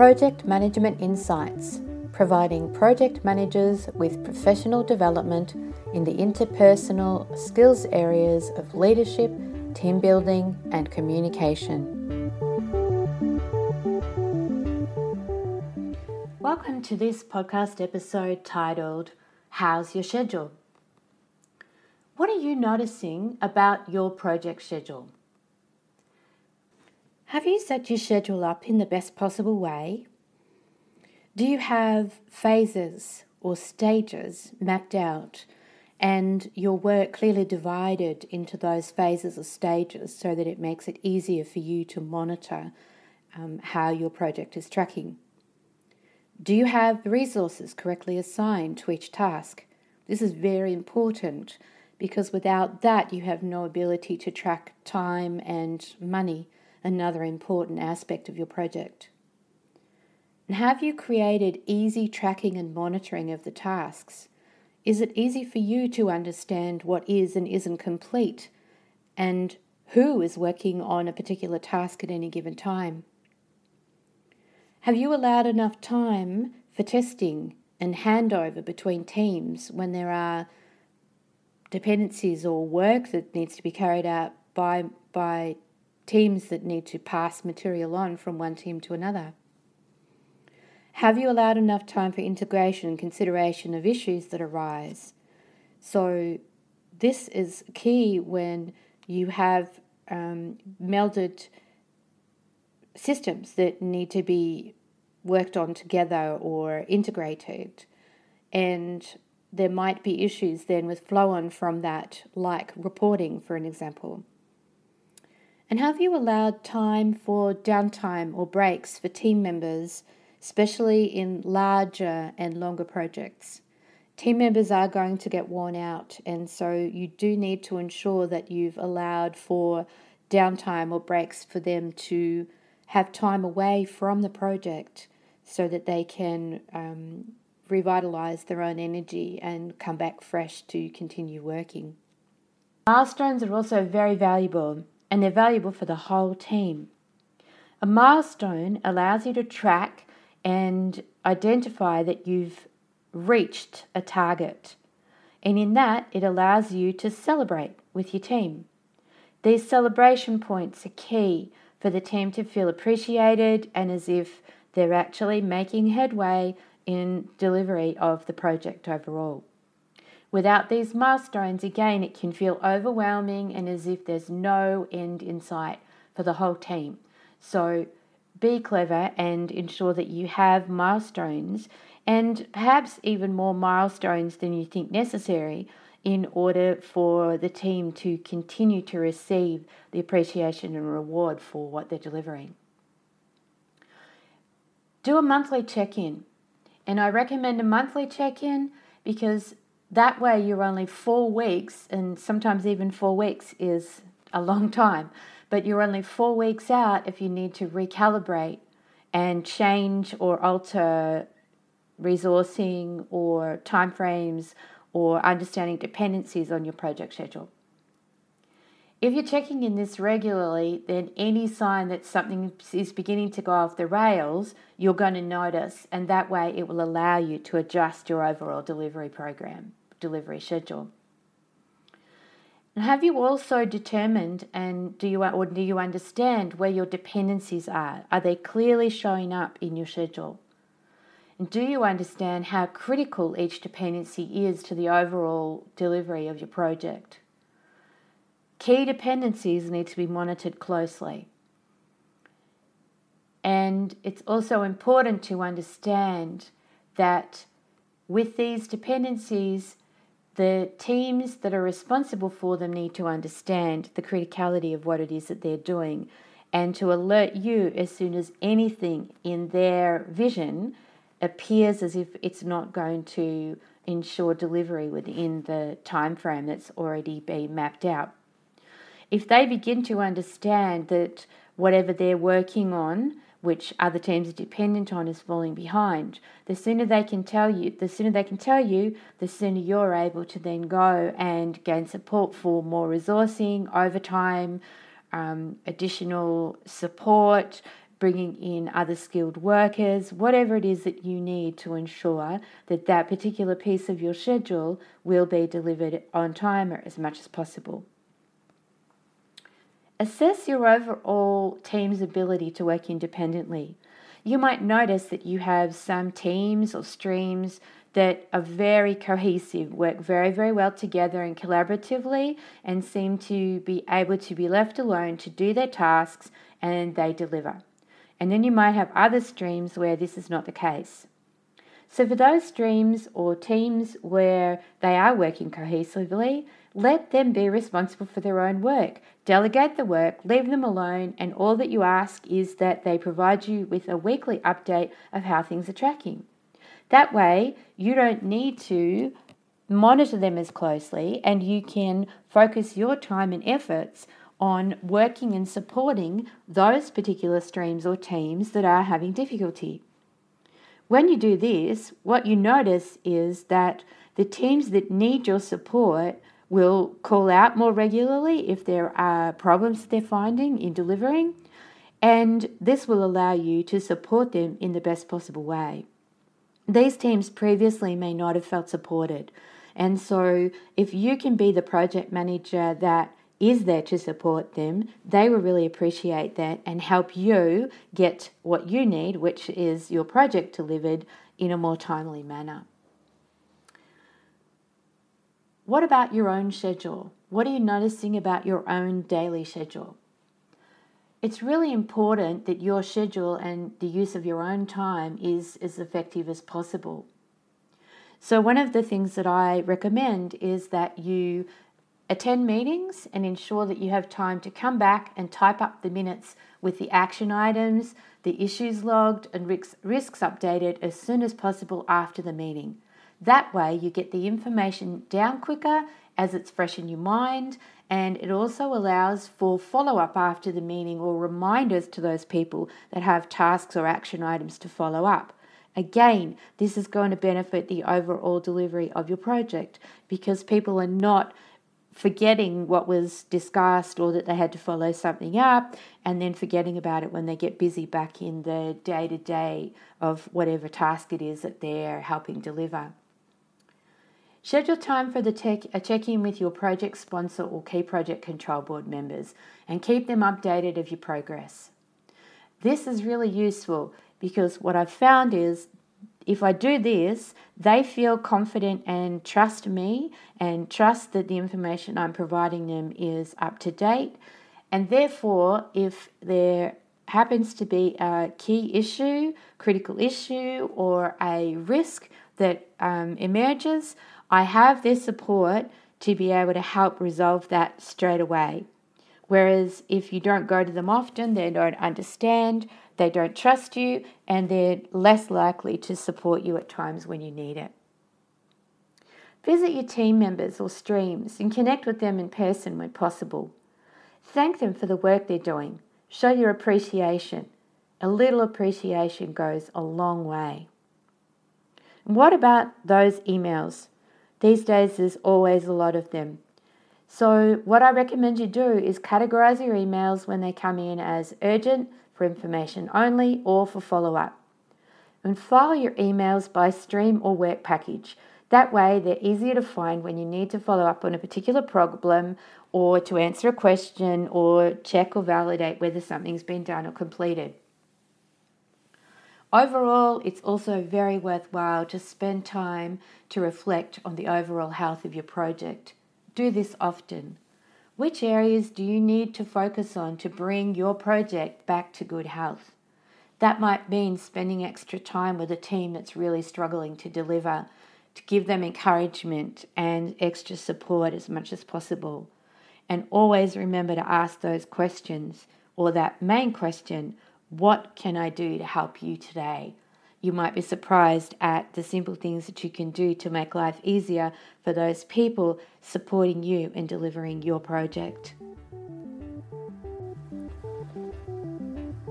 Project Management Insights, providing project managers with professional development in the interpersonal skills areas of leadership, team building, and communication. Welcome to this podcast episode titled How's Your Schedule? What are you noticing about your project schedule? Have you set your schedule up in the best possible way? Do you have phases or stages mapped out and your work clearly divided into those phases or stages so that it makes it easier for you to monitor um, how your project is tracking? Do you have the resources correctly assigned to each task? This is very important because without that, you have no ability to track time and money, another important aspect of your project. And have you created easy tracking and monitoring of the tasks? Is it easy for you to understand what is and isn't complete and who is working on a particular task at any given time? Have you allowed enough time for testing and handover between teams when there are dependencies or work that needs to be carried out by by teams that need to pass material on from one team to another? Have you allowed enough time for integration and consideration of issues that arise? So, this is key when you have um, melded systems that need to be worked on together or integrated. And there might be issues then with flow on from that, like reporting, for an example. And have you allowed time for downtime or breaks for team members, especially in larger and longer projects? Team members are going to get worn out, and so you do need to ensure that you've allowed for downtime or breaks for them to have time away from the project so that they can um, revitalize their own energy and come back fresh to continue working. Milestones are also very valuable and they're valuable for the whole team. A milestone allows you to track and identify that you've reached a target, and in that, it allows you to celebrate with your team. These celebration points are key for the team to feel appreciated and as if they're actually making headway in delivery of the project overall. Without these milestones, again, it can feel overwhelming and as if there's no end in sight for the whole team. So be clever and ensure that you have milestones and perhaps even more milestones than you think necessary in order for the team to continue to receive the appreciation and reward for what they're delivering. Do a monthly check in. And I recommend a monthly check in because that way you're only four weeks, and sometimes even four weeks is a long time, but you're only four weeks out if you need to recalibrate and change or alter resourcing or timeframes or understanding dependencies on your project schedule. If you're checking in this regularly, then any sign that something is beginning to go off the rails, you're going to notice, and that way it will allow you to adjust your overall delivery program, delivery schedule. And have you also determined and do you or do you understand where your dependencies are? Are they clearly showing up in your schedule? And do you understand how critical each dependency is to the overall delivery of your project? Key dependencies need to be monitored closely. And it's also important to understand that with these dependencies, the teams that are responsible for them need to understand the criticality of what it is that they're doing and to alert you as soon as anything in their vision appears as if it's not going to ensure delivery within the time frame that's already been mapped out. If they begin to understand that whatever they're working on, which other teams are dependent on, is falling behind, the sooner they can tell you, the sooner they can tell you, the sooner you're able to then go and gain support for more resourcing, overtime, um, additional support, bringing in other skilled workers, whatever it is that you need to ensure that that particular piece of your schedule will be delivered on time or as much as possible. Assess your overall team's ability to work independently. You might notice that you have some teams or streams that are very cohesive, work very, very well together and collaboratively, and seem to be able to be left alone to do their tasks and they deliver. And then you might have other streams where this is not the case. So, for those streams or teams where they are working cohesively, let them be responsible for their own work. Delegate the work, leave them alone, and all that you ask is that they provide you with a weekly update of how things are tracking. That way, you don't need to monitor them as closely and you can focus your time and efforts on working and supporting those particular streams or teams that are having difficulty. When you do this, what you notice is that the teams that need your support will call out more regularly if there are problems they're finding in delivering, and this will allow you to support them in the best possible way. These teams previously may not have felt supported, and so if you can be the project manager that is there to support them, they will really appreciate that and help you get what you need, which is your project delivered in a more timely manner. What about your own schedule? What are you noticing about your own daily schedule? It's really important that your schedule and the use of your own time is as effective as possible. So, one of the things that I recommend is that you attend meetings and ensure that you have time to come back and type up the minutes with the action items, the issues logged, and risks updated as soon as possible after the meeting. That way, you get the information down quicker as it's fresh in your mind, and it also allows for follow up after the meeting or reminders to those people that have tasks or action items to follow up. Again, this is going to benefit the overall delivery of your project because people are not forgetting what was discussed or that they had to follow something up and then forgetting about it when they get busy back in the day to day of whatever task it is that they're helping deliver. Schedule time for the tech, a check-in with your project sponsor or key project control board members and keep them updated of your progress. This is really useful because what I've found is if I do this, they feel confident and trust me and trust that the information I'm providing them is up to date. And therefore, if there happens to be a key issue, critical issue, or a risk that um, emerges, I have their support to be able to help resolve that straight away. Whereas if you don't go to them often, they don't understand, they don't trust you, and they're less likely to support you at times when you need it. Visit your team members or streams and connect with them in person when possible. Thank them for the work they're doing. Show your appreciation. A little appreciation goes a long way. what about those emails? These days, there's always a lot of them. So, what I recommend you do is categorize your emails when they come in as urgent, for information only, or for follow up. And file your emails by stream or work package. That way, they're easier to find when you need to follow up on a particular problem or to answer a question or check or validate whether something's been done or completed. Overall, it's also very worthwhile to spend time to reflect on the overall health of your project. Do this often. Which areas do you need to focus on to bring your project back to good health? That might mean spending extra time with a team that's really struggling to deliver, to give them encouragement and extra support as much as possible. And always remember to ask those questions or that main question what can I do to help you today? You might be surprised at the simple things that you can do to make life easier for those people supporting you in delivering your project.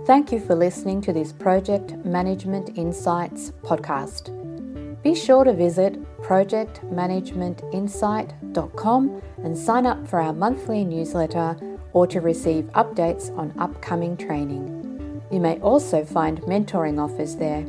Thank you for listening to this Project Management Insights podcast. Be sure to visit projectmanagementinsight.com and sign up for our monthly newsletter or to receive updates on upcoming training. You may also find mentoring offers there